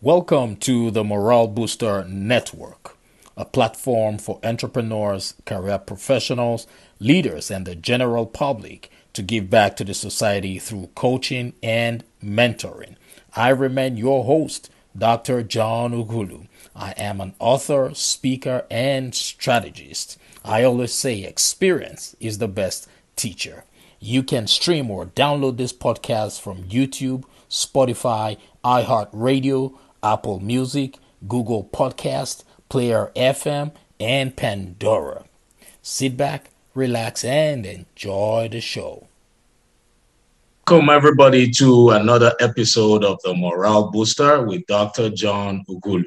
Welcome to the Morale Booster Network, a platform for entrepreneurs, career professionals, leaders, and the general public to give back to the society through coaching and mentoring. I remain your host, Dr. John Ughulu. I am an author, speaker, and strategist. I always say experience is the best teacher. You can stream or download this podcast from YouTube, Spotify, iHeartRadio, Apple Music, Google Podcast, Player FM, and Pandora. Sit back, relax, and enjoy the show. Welcome, everybody, to another episode of the Morale Booster with Dr. John Ughulu.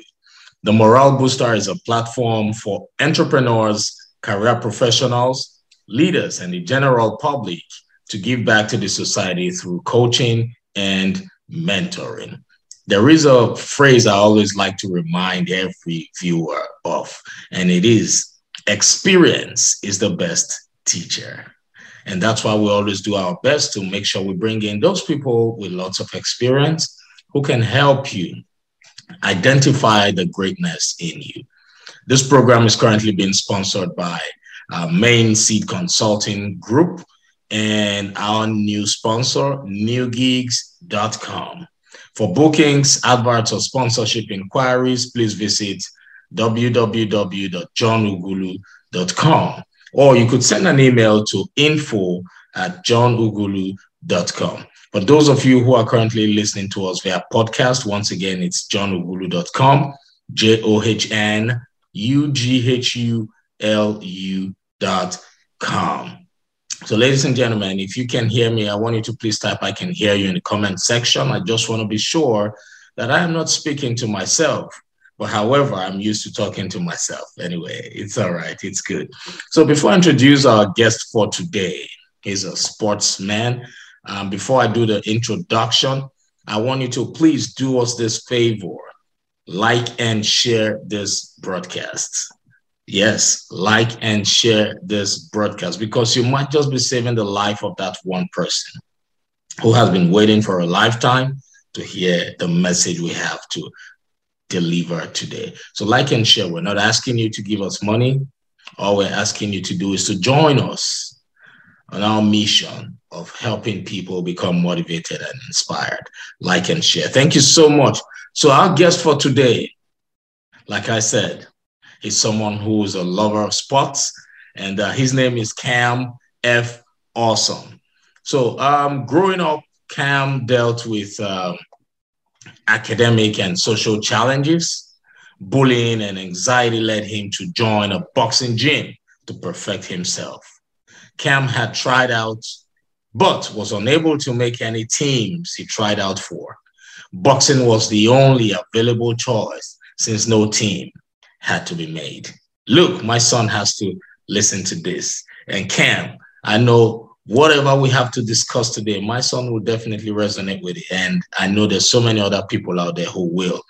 The Morale Booster is a platform for entrepreneurs, career professionals, leaders, and the general public to give back to the society through coaching and mentoring. There is a phrase I always like to remind every viewer of, and it is experience is the best teacher. And that's why we always do our best to make sure we bring in those people with lots of experience who can help you identify the greatness in you. This program is currently being sponsored by uh, Mainseed Consulting Group and our new sponsor, newgigz.com. For bookings, adverts, or sponsorship inquiries, please visit www.johnughulu.com or you could send an email to info at johnughulu.com. For those of you who are currently listening to us via podcast, once again, it's johnughulu.com, J O H N U G H U L U.com. So, ladies and gentlemen, if you can hear me, I want you to please type I can hear you in the comment section. I just want to be sure that I am not speaking to myself. But however, I'm used to talking to myself anyway. It's all right. It's good. So before I introduce our guest for today, he's a sportsman. Um, before I do the introduction, I want you to please do us this favor like and share this broadcast. Yes, like and share this broadcast because you might just be saving the life of that one person who has been waiting for a lifetime to hear the message we have to deliver today. So, like and share, we're not asking you to give us money. All we're asking you to do is to join us on our mission of helping people become motivated and inspired. Like and share. Thank you so much. So, our guest for today, like I said, is someone who is a lover of sports, and uh, his name is Cam F. Awesome. So, um, growing up, Cam dealt with um, academic and social challenges, bullying and anxiety led him to join a boxing gym to perfect himself. Cam had tried out, but was unable to make any teams he tried out for. Boxing was the only available choice since no team had to be made. Look, my son has to listen to this. And Cam, I know whatever we have to discuss today, my son will definitely resonate with it. And I know there's so many other people out there who will.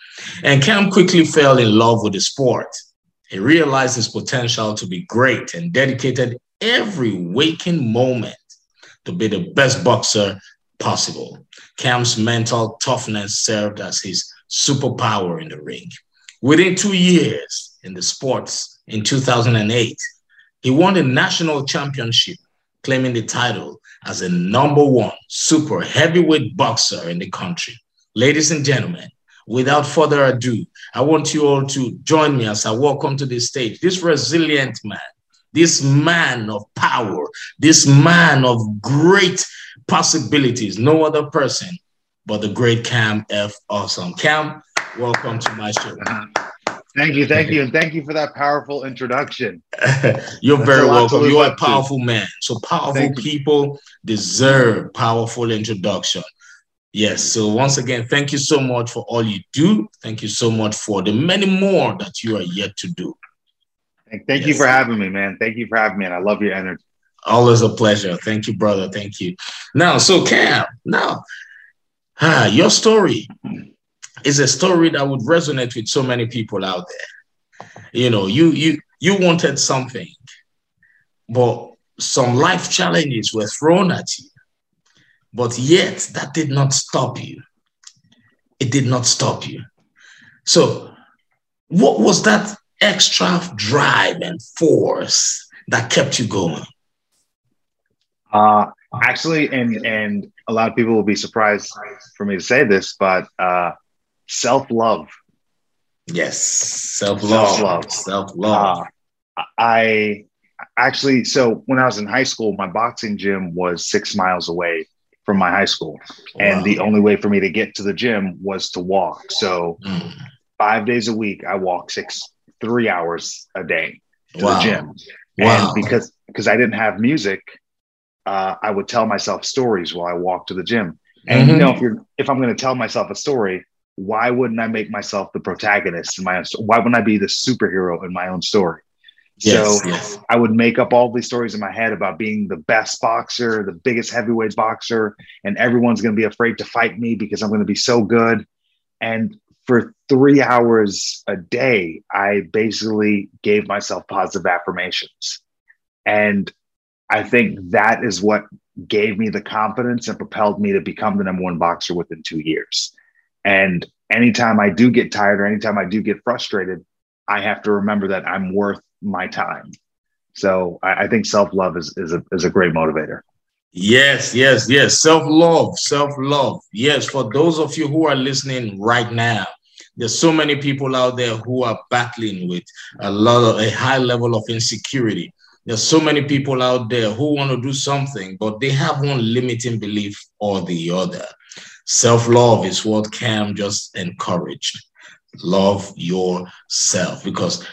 And Cam quickly fell in love with the sport. He realized his potential to be great and dedicated every waking moment to be the best boxer possible. Cam's mental toughness served as his superpower in the ring. Within two years in the sports, in 2008, he won the national championship claiming the title as the number one super heavyweight boxer in the country. Ladies and gentlemen, without further ado, I want you all to join me as I welcome to the stage this resilient man, this man of power, this man of great possibilities, no other person but the great Cam F. Awesome. Cam, welcome to my show. Thank you, thank you, and thank you for that powerful introduction. You're That's very welcome. You are a powerful to. man. So powerful people deserve powerful introduction. Yes. So once again, thank you so much for all you do. Thank you so much for the many more that you are yet to do. Thank, thank yes. you for having me, man. Thank you for having me, and I love your energy. Always a pleasure. Thank you, brother. Thank you. Now, so Cam, now, ah, your story is a story that would resonate with so many people out there. You know, you you you wanted something, but some life challenges were thrown at you. But yet that did not stop you. It did not stop you. So, what was that extra drive and force that kept you going? Uh, actually, and and a lot of people will be surprised for me to say this, but uh, self love. Yes, self love. Self love. Uh, I actually, so when I was in high school, my boxing gym was six miles away from my high school, wow. and the only way for me to get to the gym was to walk. So mm. five days a week, I walk six three hours a day to wow. the gym. Wow. And because because I didn't have music, uh, I would tell myself stories while I walked to the gym. And mm-hmm. you know, if you're if I'm going to tell myself a story, why wouldn't I make myself the protagonist in my own story? Why wouldn't I be the superhero in my own story? Yes, so yes. I would make up all these stories in my head about being the best boxer, the biggest heavyweight boxer, and everyone's going to be afraid to fight me because I'm going to be so good. And for three hours a day, I basically gave myself positive affirmations. And I think that is what gave me the confidence and propelled me to become the number one boxer within two years. And anytime I do get tired or anytime I do get frustrated, I have to remember that I'm worth my time. So I, I think self love is, is, a, is a great motivator. Yes, yes, yes. Self love, self love. Yes, for those of you who are listening right now, there's so many people out there who are battling with a lot of a high level of insecurity. There's so many people out there who want to do something, but they have one limiting belief or the other. Self love is what Cam just encouraged. Love yourself because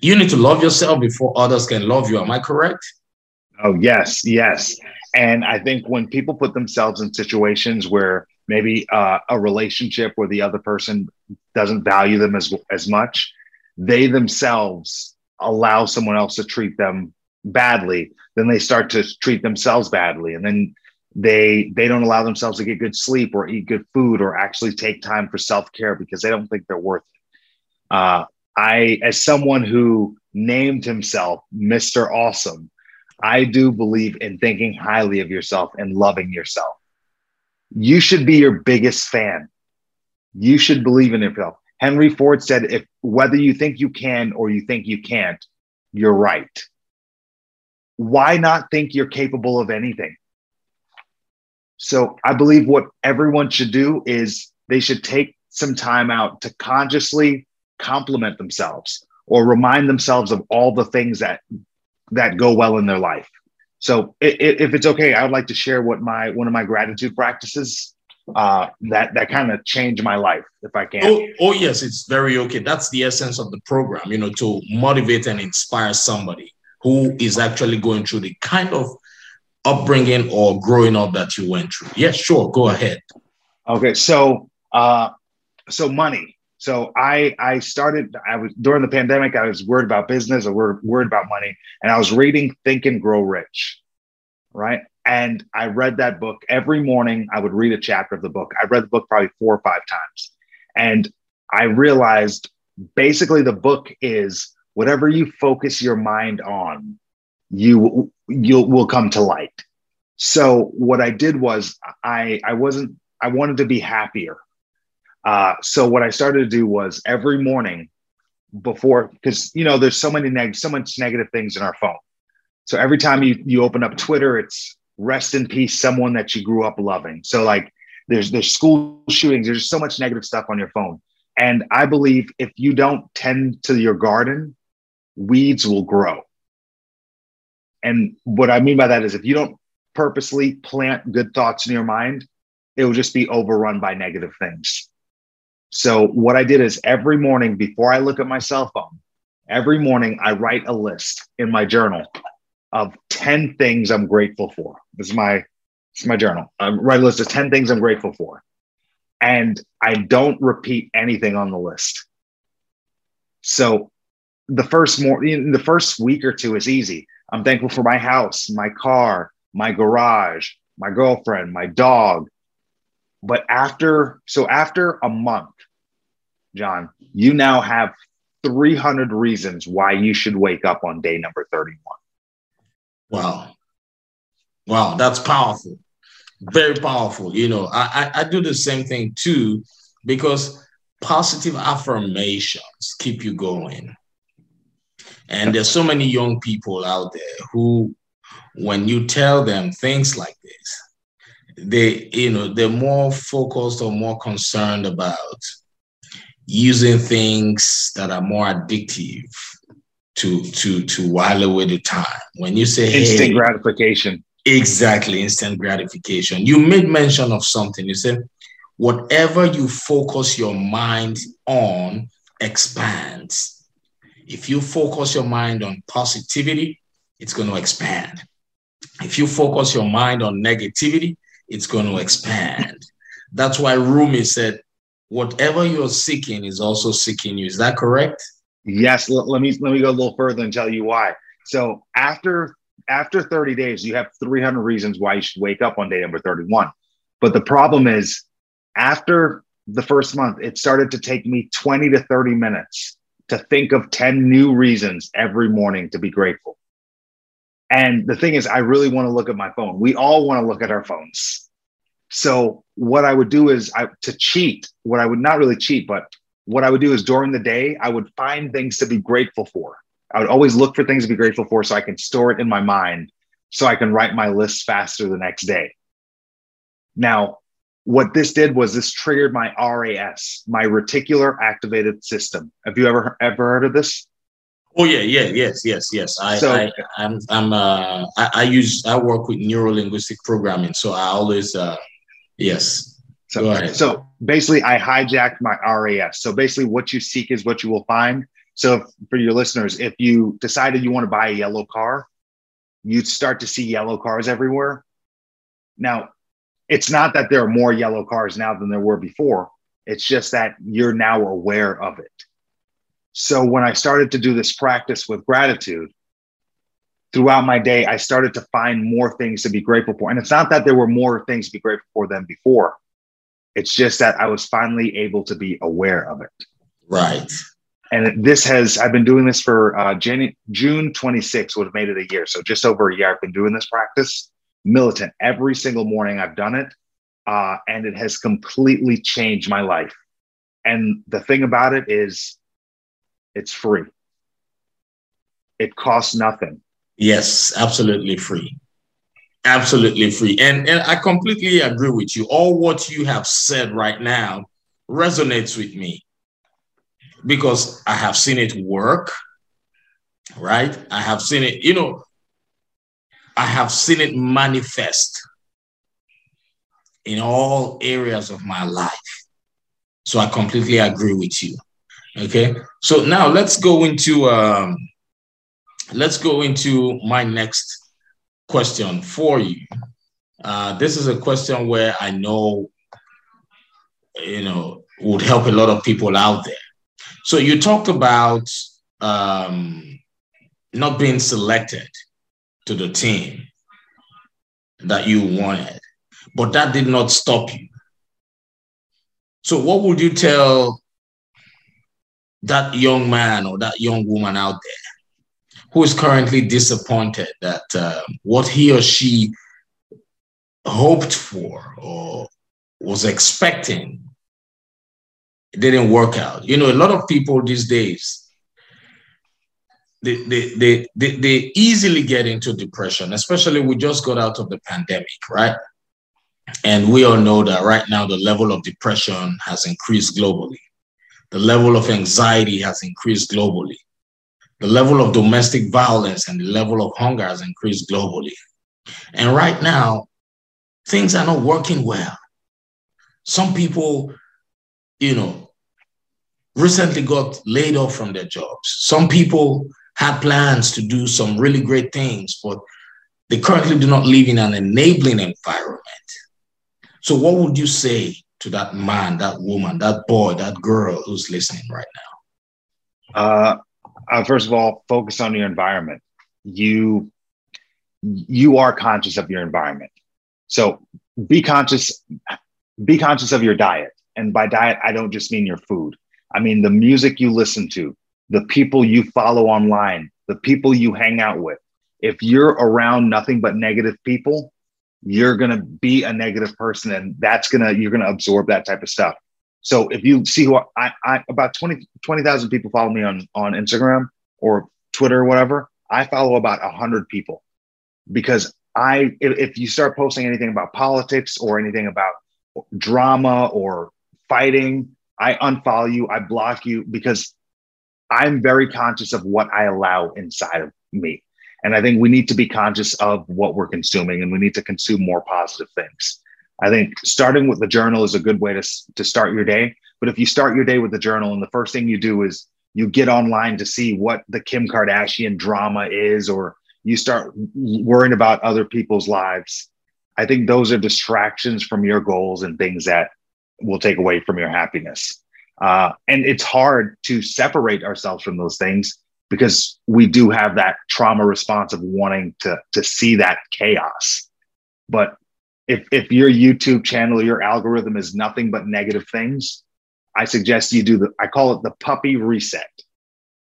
you need to love yourself before others can love you. Am I correct? Oh, yes, yes. And I think when people put themselves in situations where maybe uh, a relationship where the other person doesn't value them as as much, they themselves allow someone else to treat them badly. Then they start to treat themselves badly, and then they they don't allow themselves to get good sleep or eat good food or actually take time for self care because they don't think they're worth it. Uh, I, as someone who named himself Mr. Awesome, I do believe in thinking highly of yourself and loving yourself. You should be your biggest fan. You should believe in yourself. Henry Ford said, if whether you think you can or you think you can't, you're right. Why not think you're capable of anything? So I believe what everyone should do is they should take some time out to consciously compliment themselves or remind themselves of all the things that that go well in their life. So if it's okay, I would like to share what my one of my gratitude practices uh, that that kind of changed my life, if I can. Oh, oh yes, it's very okay. That's the essence of the program, you know, to motivate and inspire somebody who is actually going through the kind of upbringing or growing up that you went through. Yes, sure, go ahead. Okay, so uh, so money. So I I started I was during the pandemic I was worried about business or worried, worried about money and I was reading Think and Grow Rich, right? And I read that book every morning. I would read a chapter of the book. I read the book probably four or five times, and I realized basically the book is whatever you focus your mind on, you you will come to light. So what I did was I I wasn't I wanted to be happier uh, so what I started to do was every morning before, because you know, there's so many neg- so much negative things in our phone. So every time you you open up Twitter, it's rest in peace, someone that you grew up loving. So like there's there's school shootings, there's so much negative stuff on your phone. And I believe if you don't tend to your garden, weeds will grow. And what I mean by that is if you don't purposely plant good thoughts in your mind, it will just be overrun by negative things. So what I did is every morning before I look at my cell phone, every morning I write a list in my journal of 10 things I'm grateful for. This is my this is my journal. I write a list of 10 things I'm grateful for. And I don't repeat anything on the list. So the first more the first week or two is easy. I'm thankful for my house, my car, my garage, my girlfriend, my dog, but after, so after a month, John, you now have 300 reasons why you should wake up on day number 31. Wow. Wow, that's powerful. Very powerful. You know, I, I, I do the same thing too, because positive affirmations keep you going. And there's so many young people out there who, when you tell them things like this, they, you know, they're more focused or more concerned about using things that are more addictive to to to while away the time. When you say instant hey, gratification, exactly instant gratification. You made mention of something. You said whatever you focus your mind on expands. If you focus your mind on positivity, it's going to expand. If you focus your mind on negativity, it's going to expand. That's why Rumi said, whatever you're seeking is also seeking you. Is that correct? Yes. Let me let me go a little further and tell you why. So after after 30 days, you have 300 reasons why you should wake up on day number 31. But the problem is, after the first month, it started to take me 20 to 30 minutes to think of 10 new reasons every morning to be grateful. And the thing is, I really want to look at my phone. We all want to look at our phones. So what I would do is I to cheat, what I would not really cheat, but what I would do is during the day, I would find things to be grateful for. I would always look for things to be grateful for so I can store it in my mind so I can write my list faster the next day. Now, what this did was this triggered my RAS, my reticular activated system. Have you ever ever heard of this? Oh yeah, yeah, yes, yes, yes. I, so, I I'm I'm uh I, I use I work with neuro linguistic programming, so I always uh yes. So, so basically, I hijacked my RAS. So basically, what you seek is what you will find. So for your listeners, if you decided you want to buy a yellow car, you'd start to see yellow cars everywhere. Now, it's not that there are more yellow cars now than there were before. It's just that you're now aware of it. So when I started to do this practice with gratitude, throughout my day, I started to find more things to be grateful for. And it's not that there were more things to be grateful for than before. It's just that I was finally able to be aware of it. Right. And this has, I've been doing this for uh, Jan- June 26 would have made it a year. So just over a year, I've been doing this practice militant every single morning. I've done it. Uh, and it has completely changed my life. And the thing about it is, it's free. It costs nothing. Yes, absolutely free. Absolutely free. And, and I completely agree with you. All what you have said right now resonates with me because I have seen it work, right? I have seen it, you know, I have seen it manifest in all areas of my life. So I completely agree with you. Okay. So now let's go into um, let's go into my next question for you. Uh, this is a question where I know, you know, would help a lot of people out there. So you talked about um, not being selected to the team that you wanted, but that did not stop you. So, what would you tell that young man or that young woman out there who is currently disappointed that uh, what he or she hoped for or was expecting didn't work out. You know, a lot of people these days, they, they, they, they, easily get into depression, especially we just got out of the pandemic, right? And we all know that right now the level of depression has increased globally. The level of anxiety has increased globally. The level of domestic violence and the level of hunger has increased globally. And right now, things are not working well. Some people you know, recently got laid off from their jobs. Some people had plans to do some really great things, but they currently do not live in an enabling environment. So, what would you say to that man, that woman, that boy, that girl who's listening right now? Uh, uh, first of all, focus on your environment. You you are conscious of your environment. So be conscious, be conscious of your diet. And by diet, I don't just mean your food. I mean the music you listen to, the people you follow online, the people you hang out with. If you're around nothing but negative people, you're going to be a negative person and that's going to you're going to absorb that type of stuff. So if you see who I, I about 20 20,000 people follow me on on Instagram or Twitter or whatever. I follow about a 100 people because I if, if you start posting anything about politics or anything about drama or fighting, I unfollow you, I block you because I'm very conscious of what I allow inside of me. And I think we need to be conscious of what we're consuming and we need to consume more positive things. I think starting with the journal is a good way to, to start your day. But if you start your day with the journal and the first thing you do is you get online to see what the Kim Kardashian drama is, or you start worrying about other people's lives, I think those are distractions from your goals and things that will take away from your happiness. Uh, and it's hard to separate ourselves from those things because we do have that trauma response of wanting to, to see that chaos. But if, if your YouTube channel, your algorithm is nothing but negative things, I suggest you do the, I call it the puppy reset.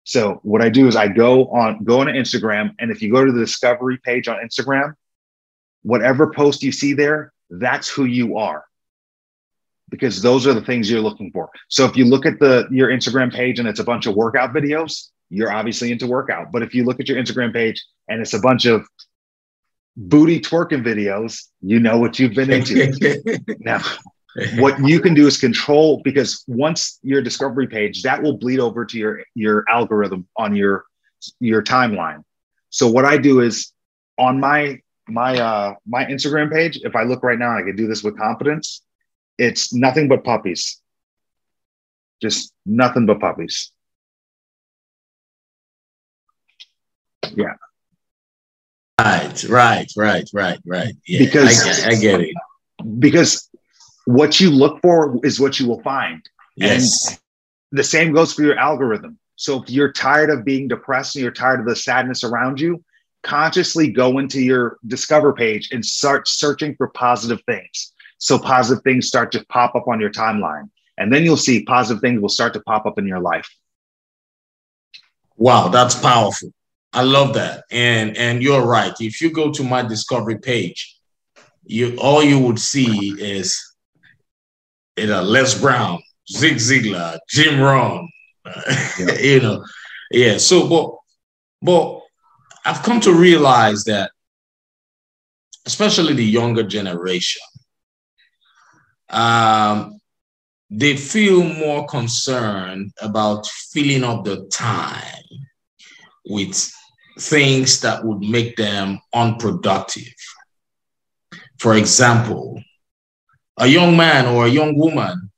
So what I do is I go on, go on Instagram. And if you go to the discovery page on Instagram, whatever post you see there, that's who you are because those are the things you're looking for. So if you look at the your Instagram page and it's a bunch of workout videos, you're obviously into workout. But if you look at your Instagram page and it's a bunch of booty twerking videos, you know what you've been into. now, what you can do is control because once your discovery page, that will bleed over to your your algorithm on your your timeline. So what I do is on my my uh my Instagram page, if I look right now, I can do this with confidence. It's nothing but puppies. Just nothing but puppies. Yeah. Right, right, right, right, right. Yeah, because I get, I get it. Because what you look for is what you will find. Yes. And the same goes for your algorithm. So if you're tired of being depressed and you're tired of the sadness around you, consciously go into your discover page and start searching for positive things. So positive things start to pop up on your timeline. And then you'll see positive things will start to pop up in your life. Wow, that's powerful. I love that. And and you're right. If you go to my discovery page, you all you would see is you know Les Brown, Zig Ziglar, Jim Rohn, yeah. you know, yeah. So, but but I've come to realize that, especially the younger generation, um, they feel more concerned about filling up the time with things that would make them unproductive. For example, a young man or a young woman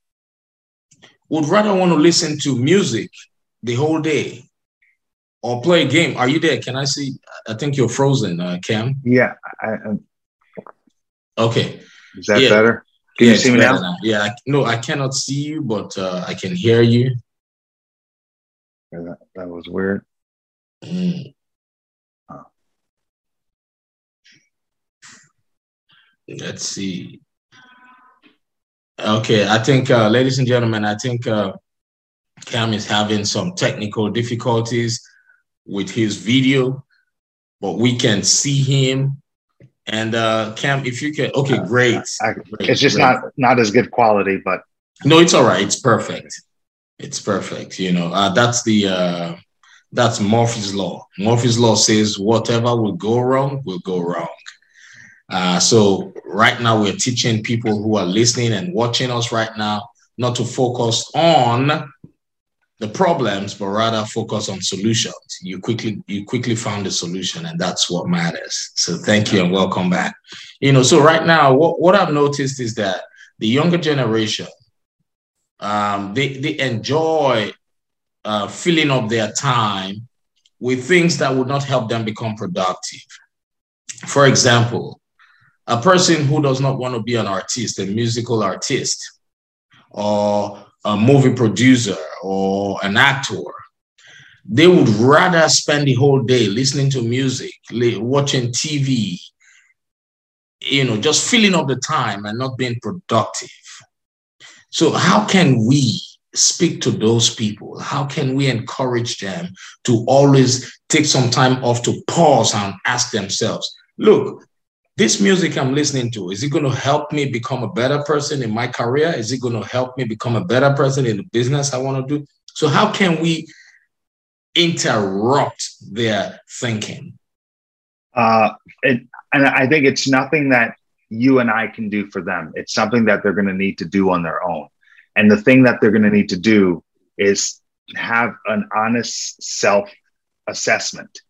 would rather want to listen to music the whole day or play a game. Are you there? Can I see? I think you're frozen, uh, Cam. Yeah. I, okay. Is that yeah. better? Can yeah, you see me now? now? Yeah. I, no, I cannot see you, but uh, I can hear you. Yeah, that, that, was weird. Mm. Let's see. Okay, I think, uh, ladies and gentlemen, I think uh, Cam is having some technical difficulties with his video, but we can see him. And uh, Cam, if you can, okay, great. I, great it's just great. not not as good quality, but no, it's all right. It's perfect. It's perfect. You know, uh, that's the uh, that's Murphy's law. Murphy's law says whatever will go wrong will go wrong. Uh, so right now we're teaching people who are listening and watching us right now not to focus on the problems, but rather focus on solutions. You quickly you quickly found a solution, and that's what matters. So thank you and welcome back. You know, so right now what, what I've noticed is that the younger generation um, they they enjoy uh, filling up their time with things that would not help them become productive. For example, a person who does not want to be an artist, a musical artist, or a movie producer, or an actor, they would rather spend the whole day listening to music, watching TV, you know, just filling up the time and not being productive. So, how can we speak to those people? How can we encourage them to always take some time off to pause and ask themselves, look, this music I'm listening to, is it going to help me become a better person in my career? Is it going to help me become a better person in the business I want to do? So, how can we interrupt their thinking? Uh, it, and I think it's nothing that you and I can do for them. It's something that they're going to need to do on their own. And the thing that they're going to need to do is have an honest self assessment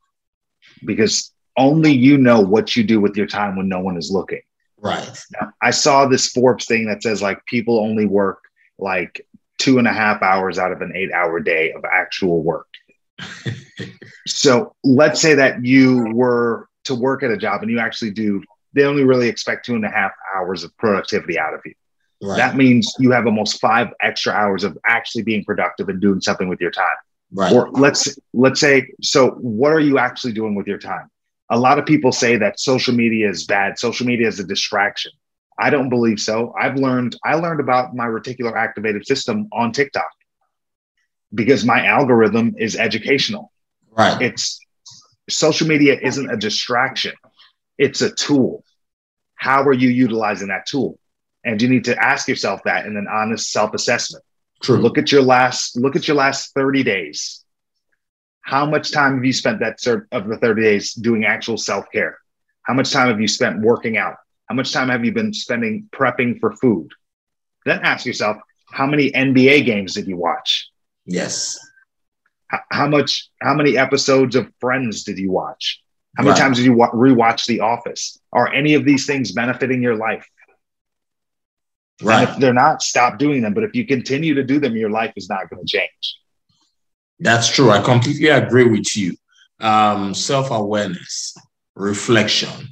because only you know what you do with your time when no one is looking. Right. Now, I saw this Forbes thing that says like people only work like two and a half hours out of an eight hour day of actual work. so let's say that you were to work at a job and you actually do, they only really expect two and a half hours of productivity out of you. Right. That means you have almost five extra hours of actually being productive and doing something with your time. Right. Or let's let's say, so what are you actually doing with your time? A lot of people say that social media is bad. Social media is a distraction. I don't believe so. I've learned I learned about my reticular activated system on TikTok because my algorithm is educational. Right. It's social media isn't a distraction. It's a tool. How are you utilizing that tool? and you need to ask yourself that in an honest self-assessment True. look at your last look at your last 30 days how much time have you spent that of the 30 days doing actual self-care? How much time have you spent working out? How much time have you been spending prepping for food? Then ask yourself how many nba games did you watch? Yes. How, how much how many episodes of friends did you watch? How many times did you wa- rewatch the office? Are any of these things benefiting your life? Right. And if they're not, stop doing them. But if you continue to do them, your life is not going to change. That's true. I completely agree with you. Um, Self awareness, reflection.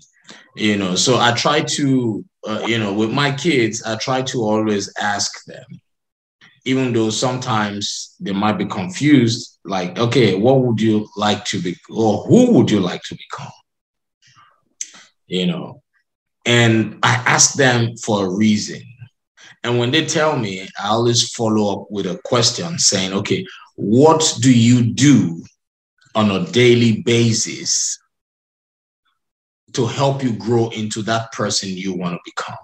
You know, so I try to, uh, you know, with my kids, I try to always ask them, even though sometimes they might be confused, like, okay, what would you like to be, or who would you like to become? You know, and I ask them for a reason and when they tell me, I always follow up with a question saying, okay, what do you do on a daily basis to help you grow into that person you want to become?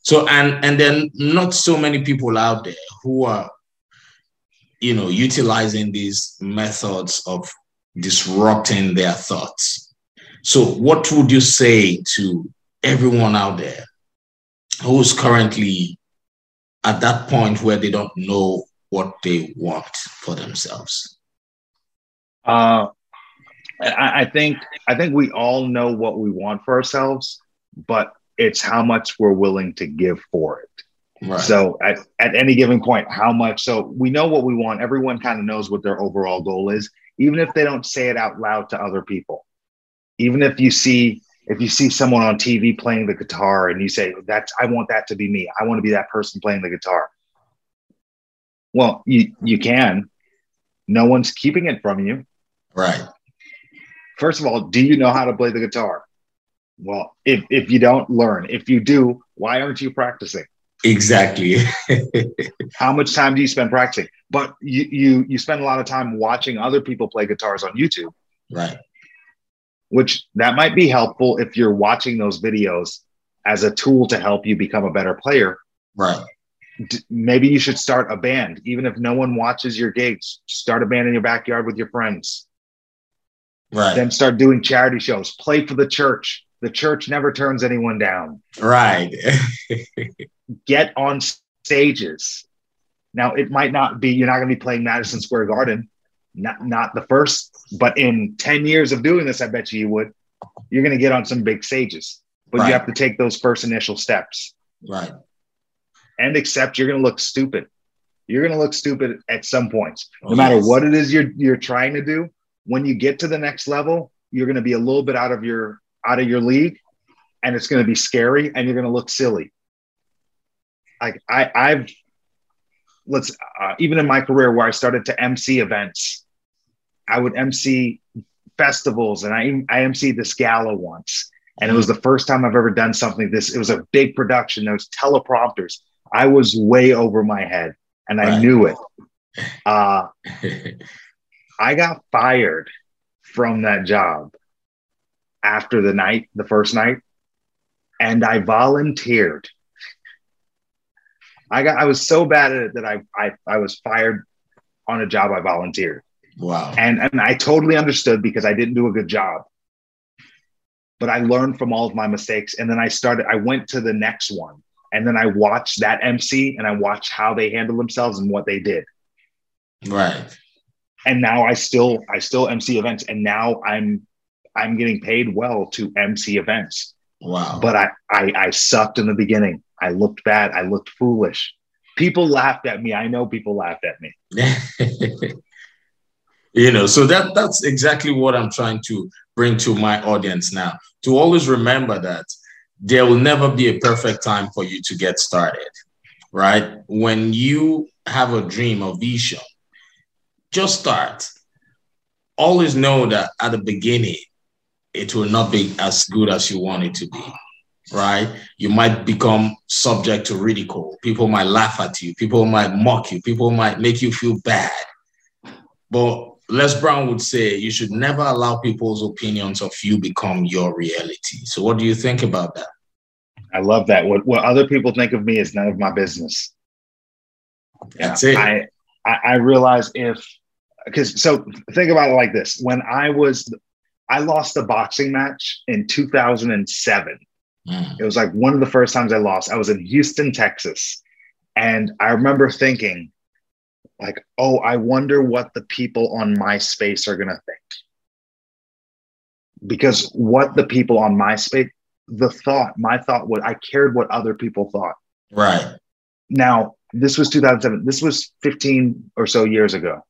So, and, and then not so many people out there who are, you know, utilizing these methods of disrupting their thoughts. So, what would you say to everyone out there who's currently at that point where they don't know what they want for themselves? Uh, I, I think I think we all know what we want for ourselves, but it's how much we're willing to give for it. Right. So at, at any given point, how much? So we know what we want. Everyone kind of knows what their overall goal is, even if they don't say it out loud to other people. Even if you see if you see someone on TV playing the guitar and you say, that's, I want that to be me. I want to be that person playing the guitar. Well, you, you can. No one's keeping it from you. Right. First of all, do you know how to play the guitar? Well, if, if you don't learn, if you do, why aren't you practicing? Exactly. how much time do you spend practicing? But you, you you spend a lot of time watching other people play guitars on YouTube. Right which that might be helpful if you're watching those videos as a tool to help you become a better player. Right. D- maybe you should start a band, even if no one watches your gigs. Start a band in your backyard with your friends. Right. Then start doing charity shows. Play for the church. The church never turns anyone down. Right. Get on stages. Now, it might not be, you're not going to be playing Madison Square Garden, not not the first, but in 10 years of doing this, I bet you you would. You're going to get on some big stages, but right. you have to take those first initial steps. Right. And accept you're going to look stupid. You're going to look stupid at some points. No oh, matter yes. what it is you're you're trying to do, when you get to the next level, you're going to be a little bit out of your out of your league and it's going to be scary and you're going to look silly. Like I I've let's uh, even in my career where I started to MC events I would MC festivals, and I I MC this gala once, and it was the first time I've ever done something this. It was a big production. There was teleprompters. I was way over my head, and I right. knew it. Uh, I got fired from that job after the night, the first night, and I volunteered. I got I was so bad at it that I I, I was fired on a job I volunteered. Wow. And and I totally understood because I didn't do a good job. But I learned from all of my mistakes. And then I started, I went to the next one. And then I watched that MC and I watched how they handled themselves and what they did. Right. And now I still I still MC events. And now I'm I'm getting paid well to MC events. Wow. But I I, I sucked in the beginning. I looked bad. I looked foolish. People laughed at me. I know people laughed at me. you know so that that's exactly what i'm trying to bring to my audience now to always remember that there will never be a perfect time for you to get started right? When you have a dream or vision just start. Always know that at the beginning it will not be as good as you want it to be right? You might become subject to ridicule. People might laugh at you. People might mock you. People might make you feel bad. But Les Brown would say you should never allow people's opinions of you become your reality. So, what do you think about that? I love that. What what other people think of me is none of my business. That's it. I, I I realize if because so think about it like this: when I was, I lost a boxing match in 2007. Mm. It was like one of the first times I lost. I was in Houston, Texas, and I remember thinking like, oh, I wonder what the people on MySpace are going to think. Because what the people on MySpace, the thought, my thought was, I cared what other people thought. Right. Now, this was 2007. This was 15 or so years ago.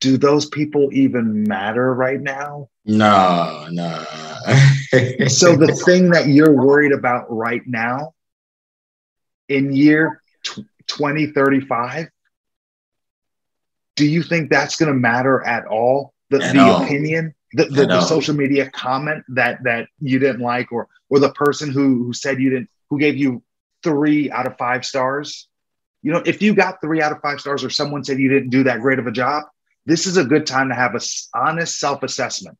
Do those people even matter right now? No, no. so the thing that you're worried about right now in year 2035 do you think that's going to matter at all? The, at the all. opinion the, the, the social media comment that that you didn't like or or the person who who said you didn't who gave you three out of five stars? You know if you got three out of five stars or someone said you didn't do that great of a job this is a good time to have a honest self-assessment.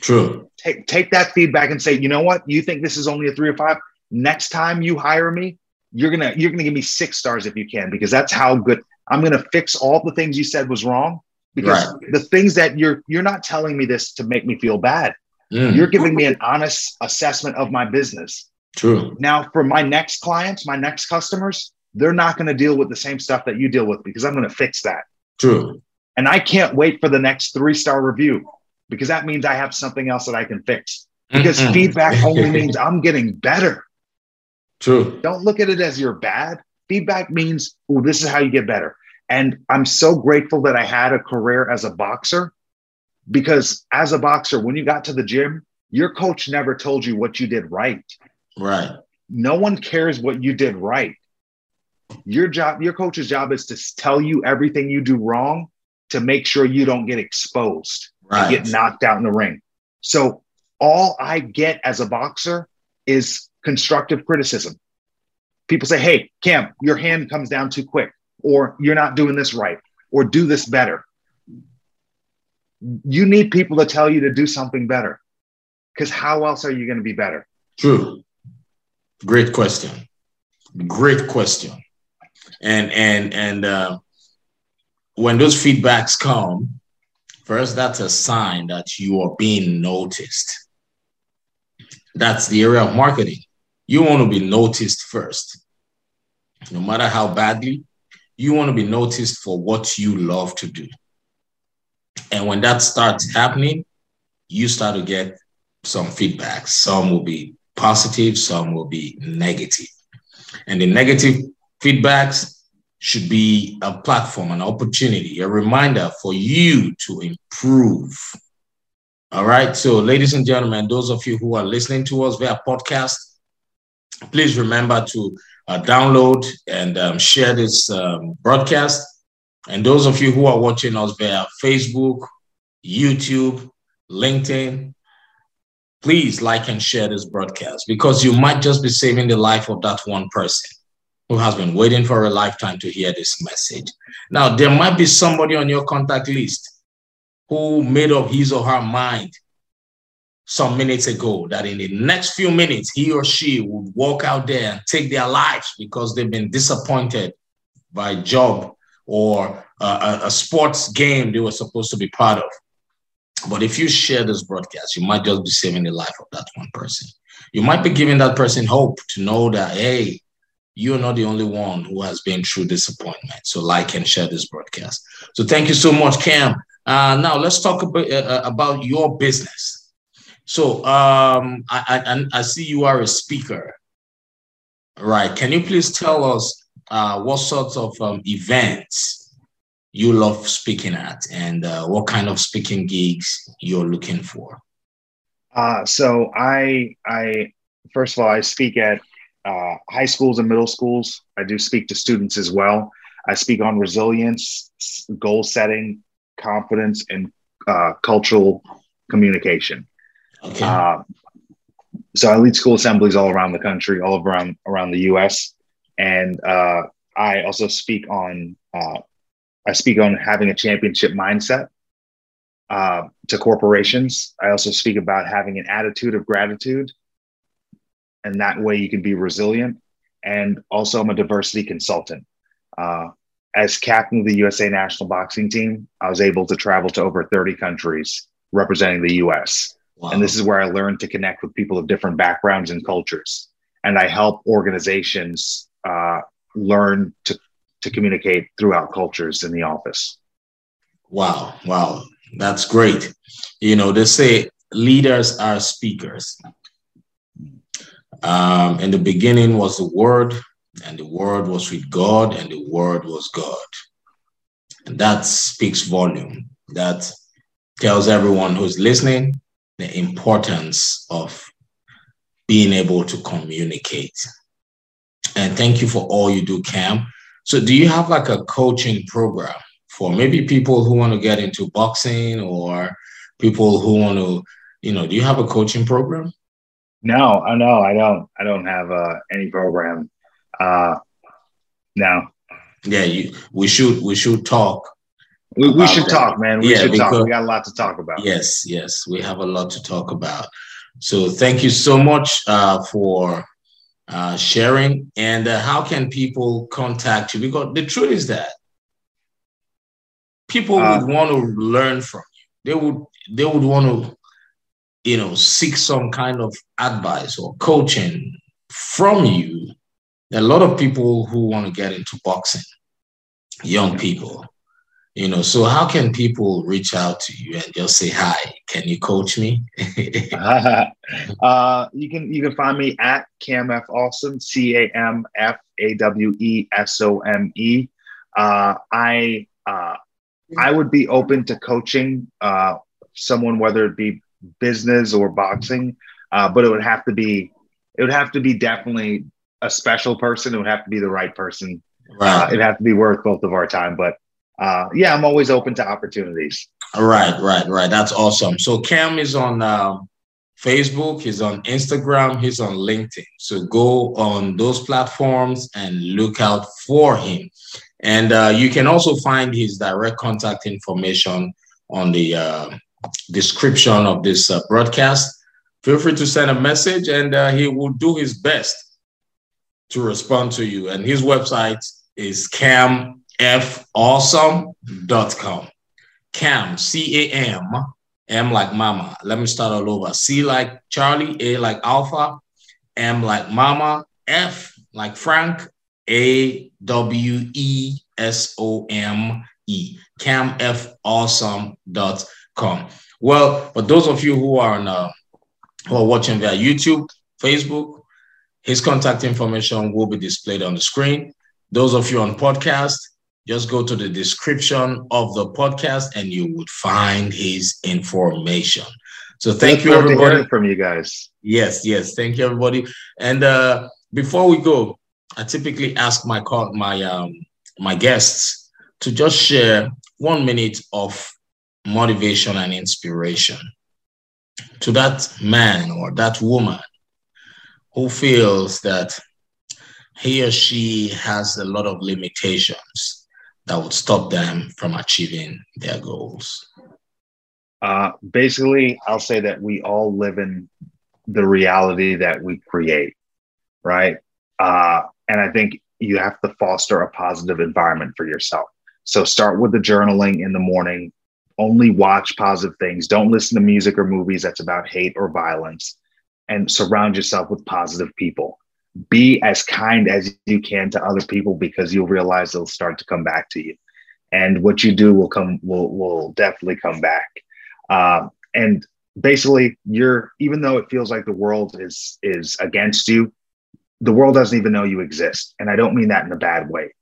True. Take take that feedback and say you know what? You think this is only a three or five? Next time you hire me you're gonna you're gonna give me six stars if you can because that's how good i'm gonna fix all the things you said was wrong because right. the things that you're you're not telling me this to make me feel bad. Mm. you're giving me an honest assessment of my business. True. Now for my next clients my next customers they're not going to deal with the same stuff that you deal with because i'm going to fix that. True. And i can't wait for the next three star review because that means i have something else that i can fix. Because feedback only means i'm getting better True. Don't look at it as you're bad. Feedback means, oh, this is how you get better. And I'm so grateful that I had a career as a boxer because as a boxer, when you got to the gym, your coach never told you what you did right. Right. No one cares what you did right. Your job, your coach's job is to tell you everything you do wrong to make sure you don't get exposed right. and get knocked out in the ring. So all I get as a boxer is constructive criticism. People say, hey, Cam, your hand comes down too quick, or you're not doing this right, or do this better. You need people to tell you to do something better because how else are you going to be better? True. Great question. Great question. And and and uh, when those feedbacks come, first that's a sign that you are being noticed. That's the area of marketing you want to be noticed first. No matter how badly, you want to be noticed for what you love to do. And when that starts happening, you start to get some feedback. Some will be positive, some will be negative. And the negative feedbacks should be a platform, an opportunity, a reminder for you to improve. All right. So, ladies and gentlemen, those of you who are listening to us via podcast, please remember to uh, download and um, share this um, broadcast. And those of you who are watching us via Facebook, YouTube, LinkedIn, please like and share this broadcast because you might just be saving the life of that one person who has been waiting for a lifetime to hear this message. Now, there might be somebody on your contact list who made up his or her mind some minutes ago that in the next few minutes, he or she would walk out there and take their lives because they've been disappointed by a job or a, a sports game they were supposed to be part of. But if you share this broadcast, you might just be saving the life of that one person. You might be giving that person hope to know that, hey, you're not the only one who has been through disappointment. So like and share this broadcast. So thank you so much, Cam. Uh, now let's talk about, uh, uh, about your business. So um, I, I, I see you are a speaker, right? Can you please tell us uh, what sorts of um, events you love speaking at and uh, what kind of speaking gigs you're looking for? Uh, so I, I first of all, I speak at uh, high schools and middle schools. I do speak to students as well. I speak on resilience, goal setting, confidence, and uh, cultural communication. Okay. Uh, so I lead school assemblies all around the country, all around around the U.S. And uh, I also speak on uh, I speak on having a championship mindset uh, to corporations. I also speak about having an attitude of gratitude and that way you can be resilient. And also, I'm a diversity consultant. Uh, as captain of the USA national boxing team, I was able to travel to over 30 countries representing the US. Wow. And this is where I learned to connect with people of different backgrounds and cultures. And I help organizations uh, learn to, to communicate throughout cultures in the office. Wow, wow, that's great. You know, they say leaders are speakers. Um, in the beginning was the Word, and the Word was with God, and the Word was God. And that speaks volume. That tells everyone who's listening the importance of being able to communicate. And thank you for all you do, Cam. So, do you have like a coaching program for maybe people who want to get into boxing or people who want to, you know, do you have a coaching program? No, I know I don't. I don't have uh, any program. Uh, no. Yeah, you. We should. We should talk. We, we should that. talk, man. We yeah, should because, talk. We got a lot to talk about. Yes, yes, we have a lot to talk about. So thank you so much uh, for uh, sharing. And uh, how can people contact you? Because the truth is that people uh, would want to learn from you. They would. They would want to you know, seek some kind of advice or coaching from you. a lot of people who want to get into boxing, young people, you know. So how can people reach out to you and just say hi? Can you coach me? uh, you can you can find me at Cam F Awesome C A M F A W E S O M E. Uh, I uh, I would be open to coaching uh, someone, whether it be business or boxing, uh, but it would have to be it would have to be definitely a special person. It would have to be the right person. Right. Uh, it'd have to be worth both of our time. But uh, yeah, I'm always open to opportunities. Right, right, right. That's awesome. So Cam is on uh, Facebook, he's on Instagram, he's on LinkedIn. So go on those platforms and look out for him. And uh, you can also find his direct contact information on the uh, description of this uh, broadcast. Feel free to send a message and uh, he will do his best to respond to you. And his website is camfawesome.com. Cam, C A M, M like mama. Let me start all over. C like Charlie, A like Alpha, M like mama, F like Frank, A W E S O M E. Camfawesome.com. Well, for those of you who are on, uh, who are watching via YouTube, Facebook, his contact information will be displayed on the screen. Those of you on podcast, just go to the description of the podcast and you would find his information. So thank you, everybody. from you guys. Yes, yes. Thank you, everybody. And uh, before we go, I typically ask my call, my um, my guests to just share one minute of motivation and inspiration to that man or that woman who feels that he or she has a lot of limitations that would stop them from achieving their goals? Uh, basically, I'll say that we all live in the reality that we create, right? Uh, and I think you have to foster a positive environment for yourself. So start with the journaling in the morning. Only watch positive things. Don't listen to music or movies that's about hate or violence. And surround yourself with positive people. Be as kind as you can to other people because you'll realize they'll start to come back to you. And what you do will come will will definitely come back. Uh, and basically, you're even though it feels like the world is is against you, the world doesn't even know you exist. And I don't mean that in a bad way.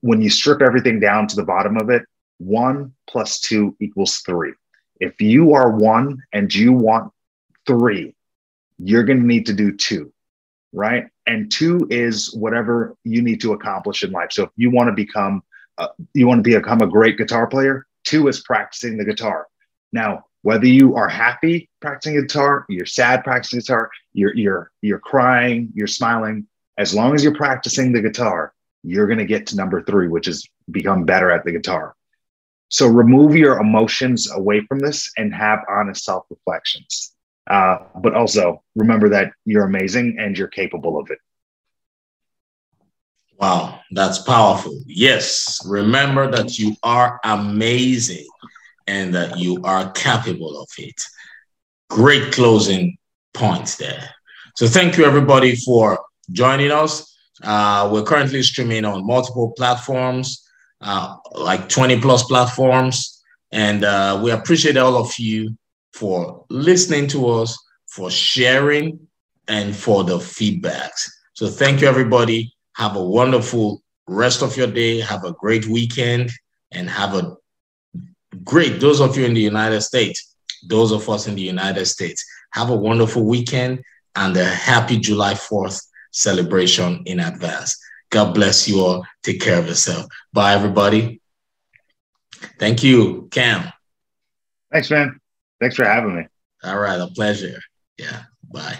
When you strip everything down to the bottom of it, one plus two equals three. If you are one and you want three, you're going to need to do two, right? And two is whatever you need to accomplish in life. So if you want to become, uh, you want to become a great guitar player, two is practicing the guitar. Now, whether you are happy practicing guitar, you're sad practicing guitar, you're you're you're crying, you're smiling, as long as you're practicing the guitar, you're going to get to number 3, which is become better at the guitar. So remove your emotions away from this and have honest self-reflections. Uh, but also remember that you're amazing and you're capable of it. Wow, that's powerful. Yes, remember that you are amazing and that you are capable of it. Great closing points there. So, thank you everybody for joining us. Uh, we're currently streaming on multiple platforms, uh, like 20 plus platforms. And uh, we appreciate all of you for listening to us, for sharing, and for the feedbacks. So, thank you everybody. Have a wonderful rest of your day. Have a great weekend and have a great. Those of you in the United States, those of us in the United States, have a wonderful weekend and a happy July 4th celebration in advance. God bless you all. Take care of yourself. Bye, everybody. Thank you, Cam. Thanks, man. Thanks for having me. All right, a pleasure. Yeah, bye.